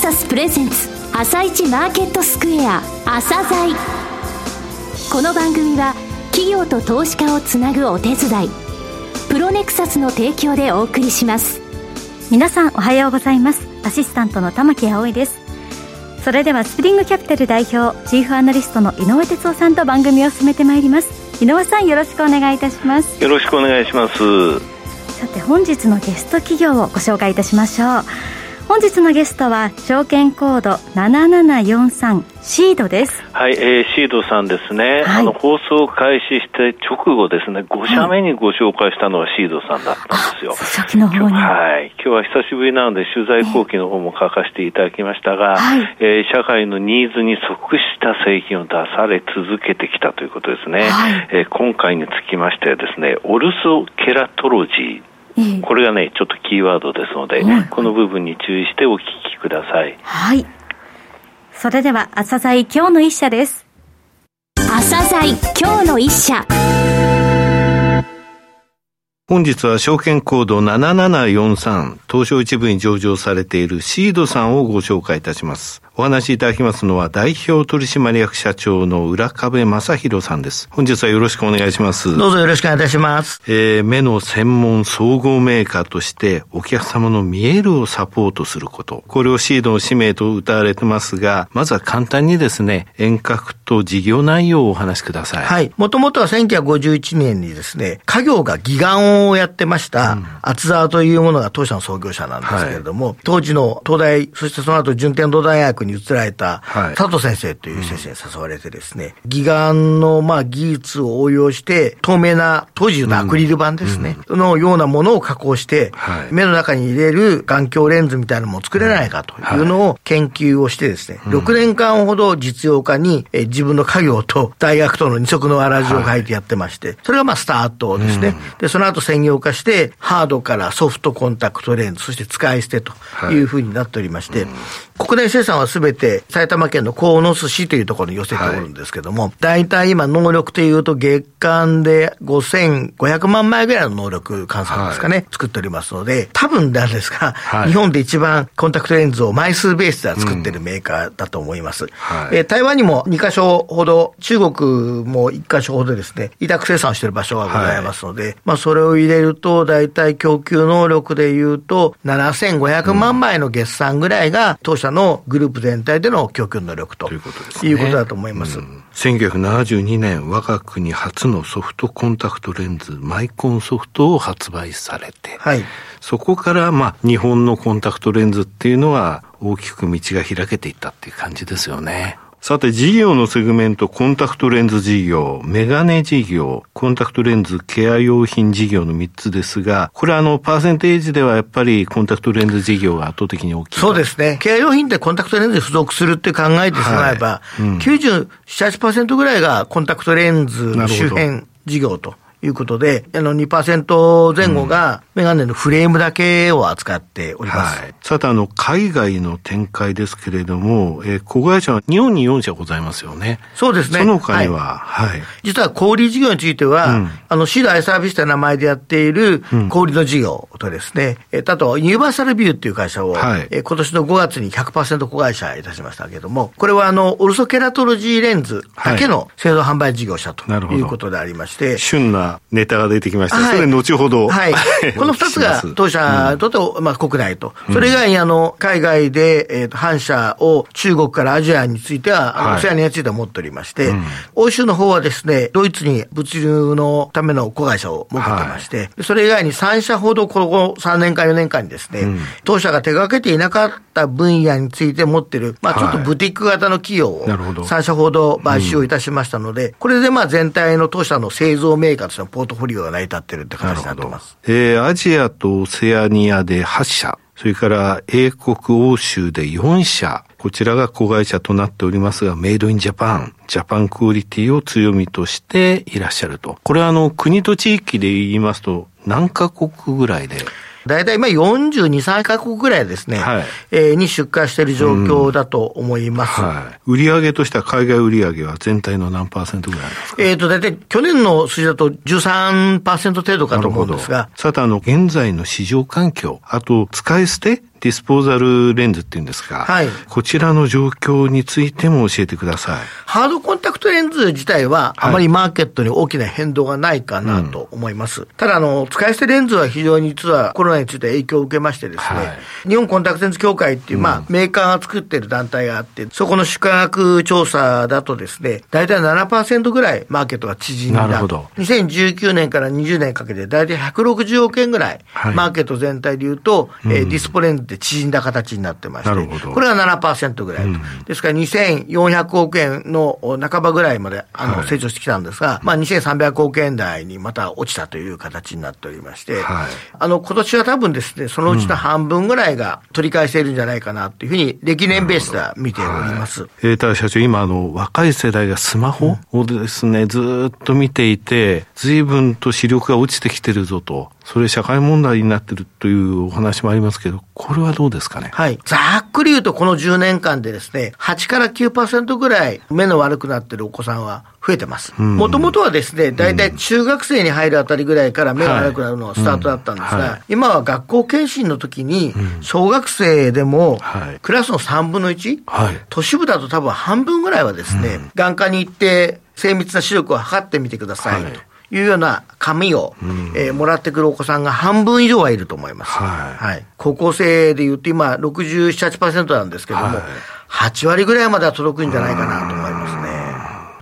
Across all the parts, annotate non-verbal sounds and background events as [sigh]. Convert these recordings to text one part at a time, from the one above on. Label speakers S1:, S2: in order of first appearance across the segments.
S1: サスプレゼンツ朝一マーケットスクエア朝鮮。この番組は企業と投資家をつなぐお手伝いプロネクサスの提供でお送りします。
S2: 皆さんおはようございます。アシスタントの玉木葵です。それではスプリングキャピタル代表チーフアナリストの井上哲夫さんと番組を進めてまいります。井上さんよろしくお願いいたします。
S3: よろしくお願いします。
S2: さて本日のゲスト企業をご紹介いたしましょう本日のゲストは証券コード7743シードです。
S3: はい、えー、シードさんですね。はい、あの、放送開始して直後ですね、5社目にご紹介したのはシードさんだったんですよ。
S2: 初期の方に。
S3: はい。今日は久しぶりなので、取材後期の方も書かせていただきましたが、はい、えー、社会のニーズに即した製品を出され続けてきたということですね。はい、えー、今回につきましてはですね、オルソケラトロジー、これがね、ちょっとキーワードですので、はい、この部分に注意してお聞きください。
S2: はい。それでは、朝鮮今日の一社です。
S1: 朝鮮今日の一社。
S3: 本日は証券コード7743東証一部に上場されているシードさんをご紹介いたします。お話しいただきますのは代表取締役社長の浦壁正弘さんです。本日はよろしくお願いします。
S4: どうぞよろしくお願いいたします。
S3: えー、目の専門総合メーカーとしてお客様の見えるをサポートすること。これをシードの使命と謳われてますが、まずは簡単にですね、遠隔と事業内容をお話しください。
S4: はい。もともとは1951年にですね、家業が義眼をやってました、厚沢というものが当社の創業者なんですけれども、はい、当時の東大、そしてその後順天堂大学にに移られた、佐藤先生という先生に誘われてですね、義眼の、まあ、技術を応用して、透明な、当時のアクリル板ですね、のようなものを加工して、目の中に入れる眼鏡レンズみたいなのも作れないかとい。うのを研究をしてですね、6年間ほど実用化に、え自分の家業と [laughs] 大学との二足のわらじを書いてやってまして、それがまあスタートですね。で、その後専業化して、ハードからソフトコンタクトレンズ、そして使い捨てとい。うふうになっておりまして、国内生産はすべて埼玉県の鴻巣市というところに寄せておるんですけども、大、体、今能力というと月間で5500万枚ぐらいの能力換算ですかね、はい、作っておりますので、多分なんですが、はい、日本で一番コンタクトレンズを枚数ベースでは作ってるメーカーだと思います。うん。はい、えー、台湾にも2カ所ほど、中国も1カ所ほどですね、委託生産している場所がございますので、まあそれを入れると、大体供給能力でいうと、7500万枚の月産ぐらいが当社のグループ全体での供給能力ということです、ね、いうことだと思います。うん、
S3: 1972年、我が国初のソフトコンタクトレンズ、マイコンソフトを発売されて、はい、そこから、まあ、日本のコンタクトレンズっていうのは大きく道が開けていったっていう感じですよね。さて、事業のセグメント、コンタクトレンズ事業、メガネ事業、コンタクトレンズケア用品事業の3つですが、これあの、パーセンテージではやっぱりコンタクトレンズ事業が圧倒的に大きい。
S4: そうですね。ケア用品ってコンタクトレンズに付属するって考えてしまえば、はいうん、97、8%ぐらいがコンタクトレンズ周辺事業ということで、あの2%前後がメガネのフレームだけを扱っております。はい、
S3: さて、あの、海外の展開ですけれども、えー、子会社は日本に4社ございますよね。
S4: そうですね。
S3: その他には、はい。はい、
S4: 実は小売事業については、うん、あの、シーイサービスという名前でやっている小売の事業とですね、うん、あと、ユニバーサルビューっていう会社を、はい、え今年の5月に100%子会社いたしましたけれども、これはあの、オルソケラトロジーレンズだけの製造販売事業者ということでありまして、
S3: 旬なネタが出てきました。はい、それ後ほど。
S4: はい。この二つが [laughs] 当社とと、まあ、国内と。それ以外にあの、海外で、えっ、と、反社を中国からアジアについては、あの、オセアニアについては持っておりまして、欧州の方はですね、ドイツに物流のための子会社を設けてまして、それ以外に3社ほどこの3年間4年間にですね、当社が手掛けていなかった分野について持ってる、まあ、ちょっとブティック型の企業を3社ほど買収をいたしましたので、これでまあ全体の当社の製造メーカーとしてのポートフォリオが成り立ってるって形になってます。
S3: えー、アジアとオセアニアで8社、それから英国欧州で4社、こちらが子会社となっておりますが、メイドインジャパン、ジャパンクオリティを強みとしていらっしゃると。これはあの、国と地域で言いますと、何カ国ぐらいで
S4: 大体今42、3カ国ぐらいですね、はい、えー、に出荷している状況だと思います。うん、はい、
S3: 売上としては海外売上は全体の何パーセントぐらいですか？
S4: えっ、ー、と、大体去年の数字だと13%程度かと思うんですが。
S3: さて、あの、現在の市場環境、あと、使い捨てディスポーザルレンズっていうんですか、はい、こちらの状況についても教えてください。
S4: ハードコンタクトレンズ自体は、あまりマーケットに大きな変動がないかなと思います。うん、ただ、あの、使い捨てレンズは非常に実はコロナについて影響を受けましてですね、はい、日本コンタクトレンズ協会っていう、まあ、メーカーが作ってる団体があって、そこの出荷額調査だとですね、大体7%ぐらいマーケットが縮んだ。なるほど。2019年から20年かけて大体160億円ぐらい、はい、マーケット全体で言うと、うん、えー、ディスポレンズで縮んだ形になってまして、これが7%ぐらいと、うん、ですから2400億円の半ばぐらいまであの成長してきたんですが、はい、まあ、2300億円台にまた落ちたという形になっておりまして、はい、あの今年は多分ですね、そのうちの半分ぐらいが取り返せるんじゃないかなというふうに、歴年ベースでは見ております。はい、
S3: えー、ただ社長、今あの、若い世代がスマホをですね、ずっと見ていて、随分と視力が落ちてきてるぞと。それ社会問題になってるというお話もありますけど、これはどうですかね？
S4: はい。ざっくり言うとこの10年間でですね、8から9%ぐらい目の悪くなってるお子さんは増えてます。もともとはですね、大体中学生に入るあたりぐらいから目が悪くなるのがスタートだったんですが、はいうん。はい、今は学校検診の時に、小学生でも、クラスの3分の 1? はい、都市部だと多分半分ぐらいはですね、眼科に行って精密な視力を測ってみてくださいと。いうような紙を、うん、えー、もらってくるお子さんが半分以上はいると思います。はい。はい、高校生で言うと今67、8%なんですけども、はい、8割ぐらいまでは届くんじゃないかなと。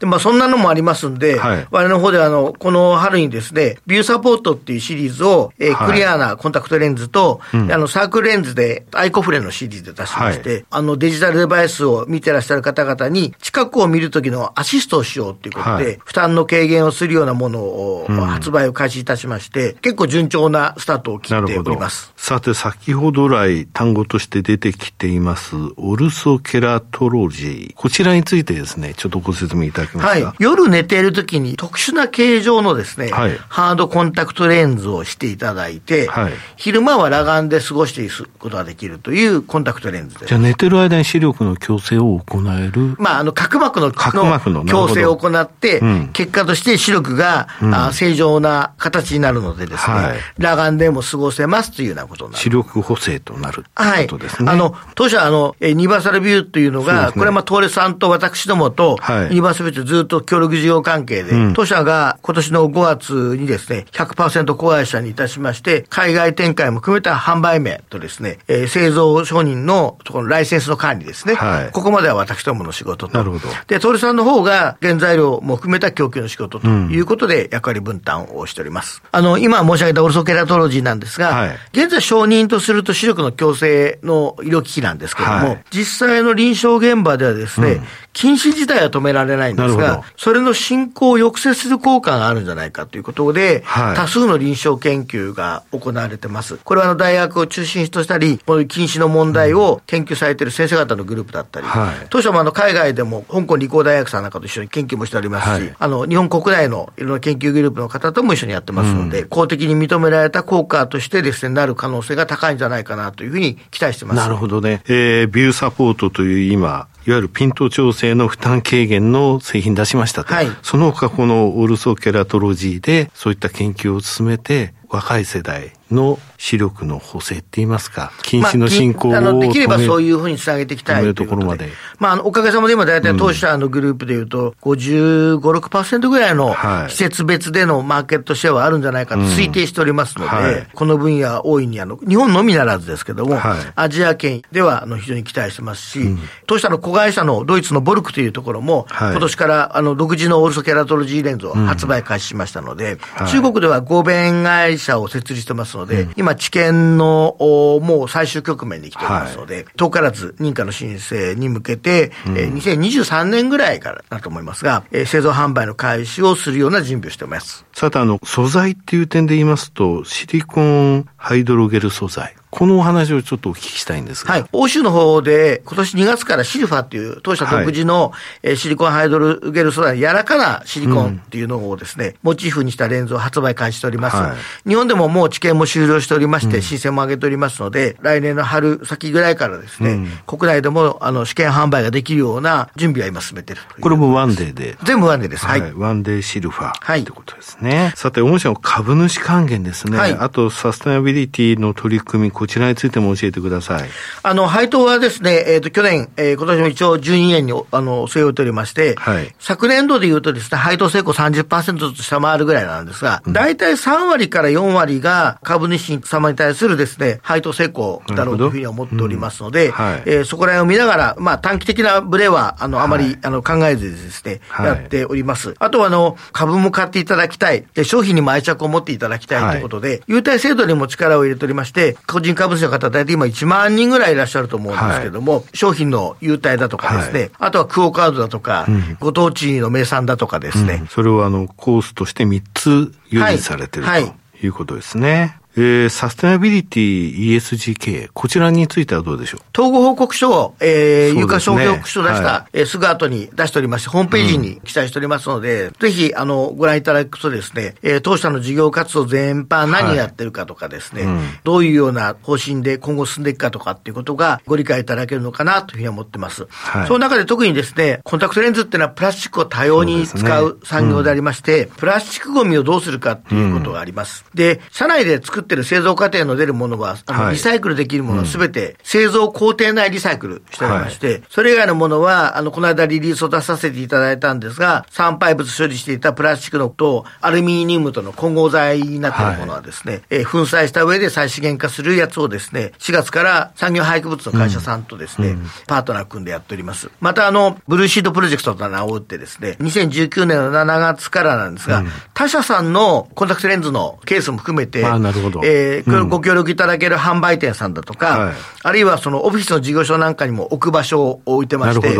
S4: で、まあそんなのもありますんで、はい、我々の方ではあの、この春にですね、ビューサポートっていうシリーズを、えー、クリアなコンタクトレンズと、はい、あの、サークルレンズでアイコフレのシリーズで出しまして、はい、あの、デジタルデバイスを見てらっしゃる方々に、近くを見るときのアシストをしようということで、負担の軽減をするようなものを、うん、発売を開始いたしまして、結構順調なスタートを切っております。
S3: さて、先ほど来単語として出てきています、オルソケラトロジー。こちらについてですね、ちょっとご説明いただけま。はい。
S4: 夜寝ているときに特殊な形状のですね、はい、ハードコンタクトレンズをしていただいて、はい、昼間は裸眼で過ごしていくことができるというコンタクトレンズです。
S3: じゃあ寝てる間に視力の矯正を行える
S4: まあ、あの、角膜の角膜の矯正を行って、うん、結果として視力が、うん、あ正常な形になるのでですね、はい、裸眼でも過ごせますというようなことになる。
S3: 視力補正となるということですね。
S4: はい、あの、当初あの、ユニバーサルビューというのが、ね、これはまあ、トーレさんと私どもと、ユニバーサルビューとずっと協力事業関係で、うん、当社が今年の5月にですね、100%子会社にいたしまして、海外展開も含めた販売名とですね、えー、製造承認のところライセンスの管理ですね。はい、ここまでは私どもの仕事と。なるほど。で、トールさんの方が原材料も含めた供給の仕事ということで役割分担をしております。うん、あの、今申し上げたオルソケラトロジーなんですが、はい、現在承認とすると視力の矯正の医療機器なんですけれども、はい、実際の臨床現場ではですね、うん禁止自体は止められないんですが、それの進行を抑制する効果があるんじゃないかということで、はい、多数の臨床研究が行われてます。これはあの大学を中心としたり、こういう禁止の問題を研究されている先生方のグループだったり、はい、当初もあの海外でも香港理工大学さんなんかと一緒に研究もしておりますし、はい、あの日本国内のいろんな研究グループの方とも一緒にやってますので、うん、公的に認められた効果としてですね、なる可能性が高いんじゃないかなというふうに期待してます。
S3: なるほどね。えー、ビューサポートという今、いわゆるピント調整の負担軽減の製品出しましたと。はい、その他このオルソケラトロジーでそういった研究を進めて、若い世代の視力の補正って言いますか、近視の進行を、まあ、あの
S4: できればそういうふうにつなげていきたいというところまで。まあ、あのおかげさまで今、大体当社のグループでいうと、55、6%ぐらいの施設別でのマーケットシェアはあるんじゃないかと推定しておりますので、はい、この分野、大いにあの日本のみならずですけども、はい、アジア圏ではあの非常に期待してますし、うん、当社の子会社のドイツのボルクというところも、はい、今年からあの独自のオルソケラトロジーレンズを発売開始しましたので、うん、中国では合弁会社を設立してますので、うん、今、治験のもう最終局面に来ておりますので、はい、遠からず認可の申請に向けて、うん、えー、2023年ぐらいからだと思いますが、えー、製造販売の開始をするような準備をしております。
S3: さて、あの、素材っていう点で言いますと、シリコンハイドロゲル素材。
S5: このお話をちょっとお聞きしたいんですが。
S4: はい。欧州の方で、今年2月からシルファっていう、当社独自の、はい、シリコンハイドロゲル素材、柔らかなシリコンっていうのをですね、うん、モチーフにしたレンズを発売開始しております。はい、日本でももう治験も終了しておりまして、申請も上げておりますので、来年の春先ぐらいからですね、うん、国内でもあの試験販売ができるような準備は今進めてる
S5: これもワンデーで
S4: 全部ワンデーです。
S5: はい。ワンデーシルファー。はい。ってことですね。さて、御社の株主還元ですね。はい。あと、サステナビリティの取り組み、こちらについても教えてください。
S4: あの、配当はですね、えっ、ー、と、去年、えー、今年も一応12年に、あの、据え置いておりまして、はい。昨年度で言うとですね、配当成功30%ずつ下回るぐらいなんですが、大体3割から4割が株主様に対するですね、配当成功だろうというふうに思っておりますので、うん、はい。えー、そこら辺を見ながら、まあ、短期的なブレは、あの、あまり、はい、あの、考えずですね、はい、やっております。あとは、あの、株も買っていただきたい、商品にも愛着を持っていただきたいということで、はい、優待制度にも力を入れておりまして、個人株主の方、大体今1万人ぐらいいらっしゃると思うんですけども、はい、商品の優待だとかですね、はい、あとはクオカードだとか、うん、ご当地の名産だとかですね。うん、
S5: それをあの、コースとして3つ用意されてる、はい、ということですね。えー、サステナビリティ ESG 経営、こちらについてはどうでしょう？
S4: 統合報告書を、えー、有価証券報告書を出した、はい、えー、すぐ後に出しておりまして、ホームページに記載しておりますので、うん、ぜひ、あの、ご覧いただくとですね、えー、当社の事業活動全般何やってるかとかですね、はいうん、どういうような方針で今後進んでいくかとかっていうことがご理解いただけるのかなというふうに思ってます。はい、その中で特にですね、コンタクトレンズっていうのはプラスチックを多様に使う産業でありまして、ね。うん、プラスチックゴミをどうするかっていうことがあります。で、社内で作ってる製造過程の出るものは、あの、リサイクルできるものはすべて製造工程内リサイクルしておりまして、はい、それ以外のものは、あの、この間リリースを出させていただいたんですが、産廃物処理していたプラスチックのとアルミニウムとの混合材になっているものはですね、はい、えー、粉砕した上で再資源化するやつをですね、4月から産業廃棄物の会社さんとですね、うん、パートナー組んでやっております。またあの、ブルーシードプロジェクトと名を打ってですね、2019年の7月からなんですが、うん、他社さんのコンタクトレンズのケースも含めて、
S5: あなるほど。
S4: えー、ご協力いただける販売店さんだとか、はい、あるいはそのオフィスの事業所なんかにも置く場所を置いてまして、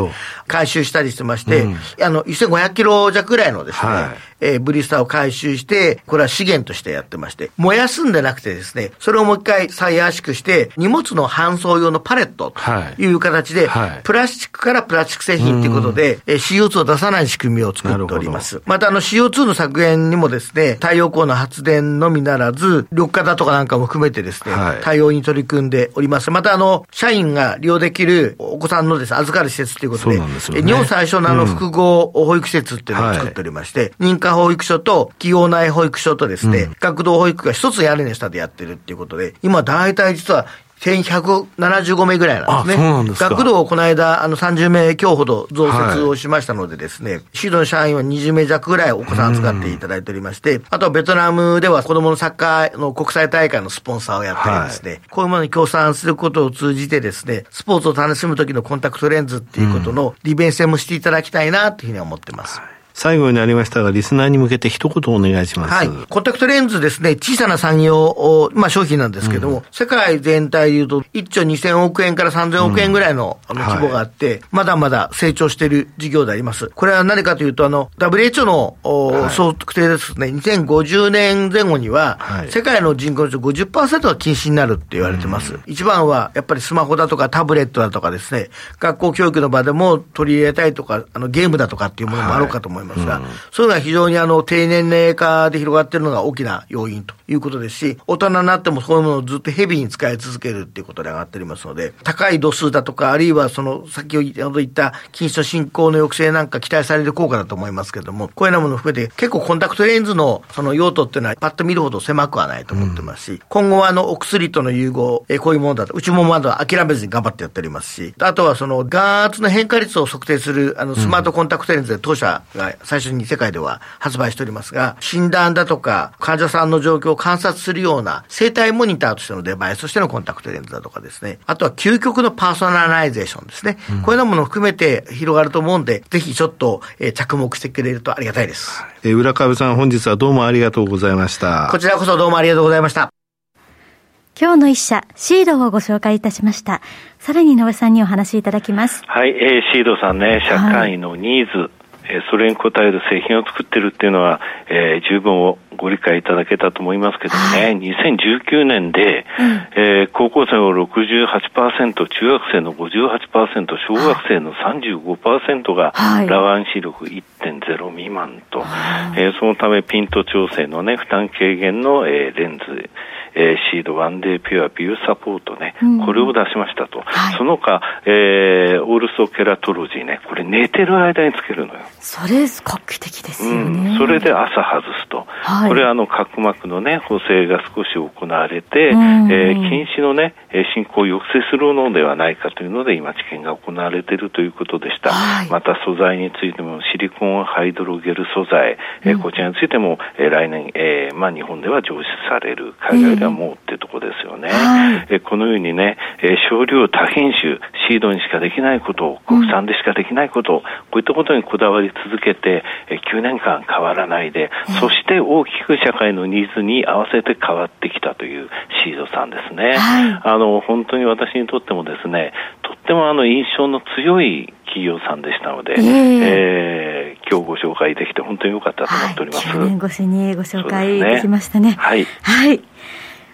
S4: 回収したりしてまして、うん、あの、1500キロ弱ぐらいのですね、はい。えー、ブリスターを回収して、これは資源としてやってまして、燃やすんでなくてですね、それをもう一回再圧縮して、荷物の搬送用のパレットとい。う形で、はい。はい、プラスチックからプラスチック製品ということで、えー、CO2 を出さない仕組みを作っております。またあの CO2 の削減にもですね、太陽光の発電のみならず、緑化だとかなんかも含めてですね、はい、対応に取り組んでおります。またあの、社員が利用できるお子さんのです、ね、預かる施設ということで、でね、日本最初のあの複合保育施設っていうのを作っておりまして、認可科保育所と企業内保育所とですね、うん、学童保育が一つ屋根の下でやってるっていうことで、今大体実は1175名ぐらいなんですね。そうなんです学童をこの間、あの30名強ほど増設をしましたのでですね、はい、シードの社員は20名弱ぐらいお子さん扱っていただいておりまして、あとはベトナムでは子供のサッカーの国際大会のスポンサーをやったりですね、はい、こういうものに協賛することを通じてですね、スポーツを楽しむ時のコンタクトレンズっていうことの利便性もしていただきたいなというふうに思ってます。はい
S5: 最後になりましたが、リスナーに向けて一言お願いします。はい。
S4: コンタクトレンズですね、小さな産業、まあ商品なんですけども、うん、世界全体で言うと、1兆2000億円から3000億円ぐらいの,、あの規模があって、はい、まだまだ成長している事業であります。これは何かというと、あの、WHO の、はい、総特定ですね、2050年前後には、はい、世界の人口のうち50%が禁止になるって言われてます。うん、一番は、やっぱりスマホだとかタブレットだとかですね、学校教育の場でも取り入れたいとか、あの、ゲームだとかっていうものもあろうかと思いますが、ういうのが非常にあの、低年齢化で広がっているのが大きな要因ということですし、大人になってもそういうものをずっとヘビーに使い続けるっていうことで上がっておりますので、高い度数だとか、あるいはその、先ほど言った近視の進行の抑制なんか期待される効果だと思いますけれども、こういうようなものを含めて、結構コンタクトレンズのその用途っていうのはパッと見るほど狭くはないと思ってますし、うん、今後はあの、お薬との融合、えこういうものだと、うちもまだ諦めずに頑張ってやっておりますし、あとはその、眼圧の変化率を測定する、あの、スマートコンタクトレンズで当社が最初に世界では発売してしておりますが、診断だとか、患者さんの状況を観察するような生体モニターとしてのデバイスとしてのコンタクトレンズだとかですね、あとは究極のパーソナライゼーションですね。うん、こういうようなものを含めて広がると思うんで、ぜひちょっと、えー、着目してくれるとありがたいです。
S5: えー、浦川さん本日はどうもありがとうございました。
S4: こちらこそどうもありがとうございました。
S2: 今日の一社、シードをご紹介いたしました。さらに井上さんにお話しいただきます。
S6: はい、えー、シードさんね、社会のニーズ、
S5: えそれに応える製品を作ってるっていうのは、えー、十分ご理解いただけたと思いますけどね、はい、2019年で、うん、えー、高校生の68%、中学生の58%、小学生の35%が、はい、裸眼視力1.0未満と、はい、えー、そのためピント調整のね、負担軽減の、えー、レンズ、えー、シードワンデーピュアビューサポートね、うん、これを出しましたと。はい、その他、えー、オルソケラトロジーね、これ寝てる間につけるのよ。
S2: それ画期的ですよね。
S5: うん、それで朝外すと。はい、これあの角膜のね、補正が少し行われて、うん、えー、近視のね、進行を抑制するのではないかというので、今治験が行われているということでした。はい、また素材についてもシリコンハイドロゲル素材、えー、こちらについても、えー、来年、えー、まあ日本では上市される、海外ではもうってところですよね。えー、このようにね、えー、少量多品種、シードにしかできないこと、国産でしかできないこと、うん、こういったことにこだわり続けて、えー、9年間変わらないで、そして大きく社会のニーズに合わせて変わってきたというシードさんですね。はい、あの、本当に私にとってもですね、とってもあの印象の強い企業さんでしたので、えー、えー、今日ご紹介できて本当に良かったと思っております。
S2: はい、9年越しにご紹介できましたね。ねはい。はい。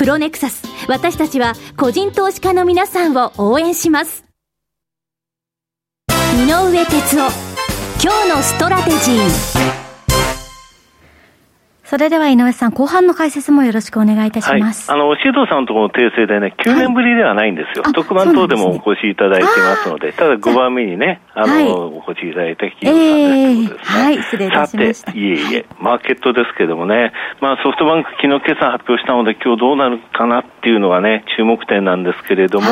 S1: プロネクサス。私たちは個人投資家の皆さんを応援します。井上哲夫。今日のストラテジー。
S2: それでは井上さん、後半の解説もよろしくお願いいたします。
S5: はい、あの、シ藤さんのところの訂正でね、9年ぶりではないんですよ。はい、特番等でもお越しいただいてますので、ただ5番目にね、あの、はい、お越しいただいた企業さんですですね。はい、失礼いたしました。さて、いえいえ、マーケットですけどもね、まあソフトバンク昨日決算発表したので、今日どうなるかなっていうのがね、注目点なんですけれども、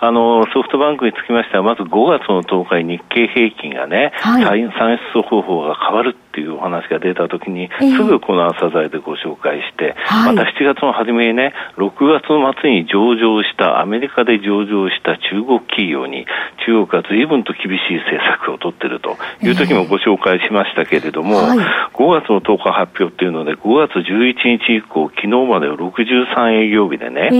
S5: あの、ソフトバンクにつきましては、まず5月の10日に日経平均がね、はい、算出方法が変わるっていうお話が出たときに、すぐこの朝材でご紹介して、はい、また7月の初めにね、6月の末に上場した、アメリカで上場した中国企業に、中国が随分と厳しい政策を取っているという時もご紹介しましたけれども、はい、5月の10日発表っていうので、5月11日以降、昨日までは63営業日でね、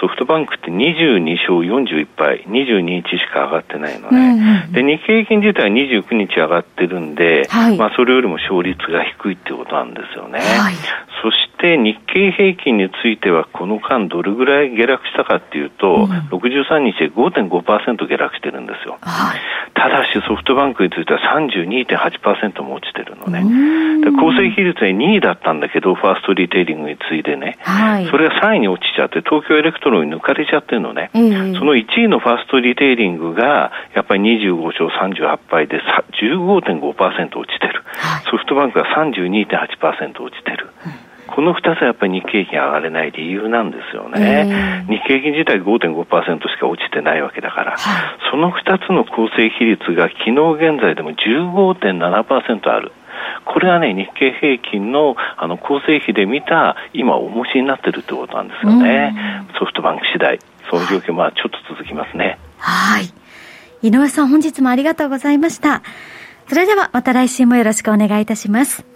S5: ソフトバンクって22勝41敗、22日しか上がってないのね。で、日経平均自体は29日上がってるんで、はい、まあそれよりも勝率が低いってことなんですよね。はい、そして日経平均についてはこの間どれぐらい下落したかっていうと、うん、63日で5.5%下落してるんですよ。はい、ただしソフトバンクについては32.8%も落ちてるのね。で構成比率は2位だったんだけど、ファーストリテイリングに次いでね、はい、それが3位に落ちちゃって、東京エレクトロンに抜かれちゃってるのね。その1位のファーストリテイリングが、やっぱり25勝38敗で15.5%落ちてる。はい、ソフトバンクは32.8%落ちてる。うんこの2つはやっぱり日経平均上がれない理由なんですよね。日経平均自体5.5%しか落ちてないわけだから、はい、その2つの構成比率が昨日現在でも15.7%ある。これはね、日経平均のあの構成比で見た今、重しになってるってことなんですよね。ソフトバンク次第。そういう状況、まあちょっと続きますね。
S2: はい。井上さん、本日もありがとうございました。それではまた来週もよろしくお願いいたします。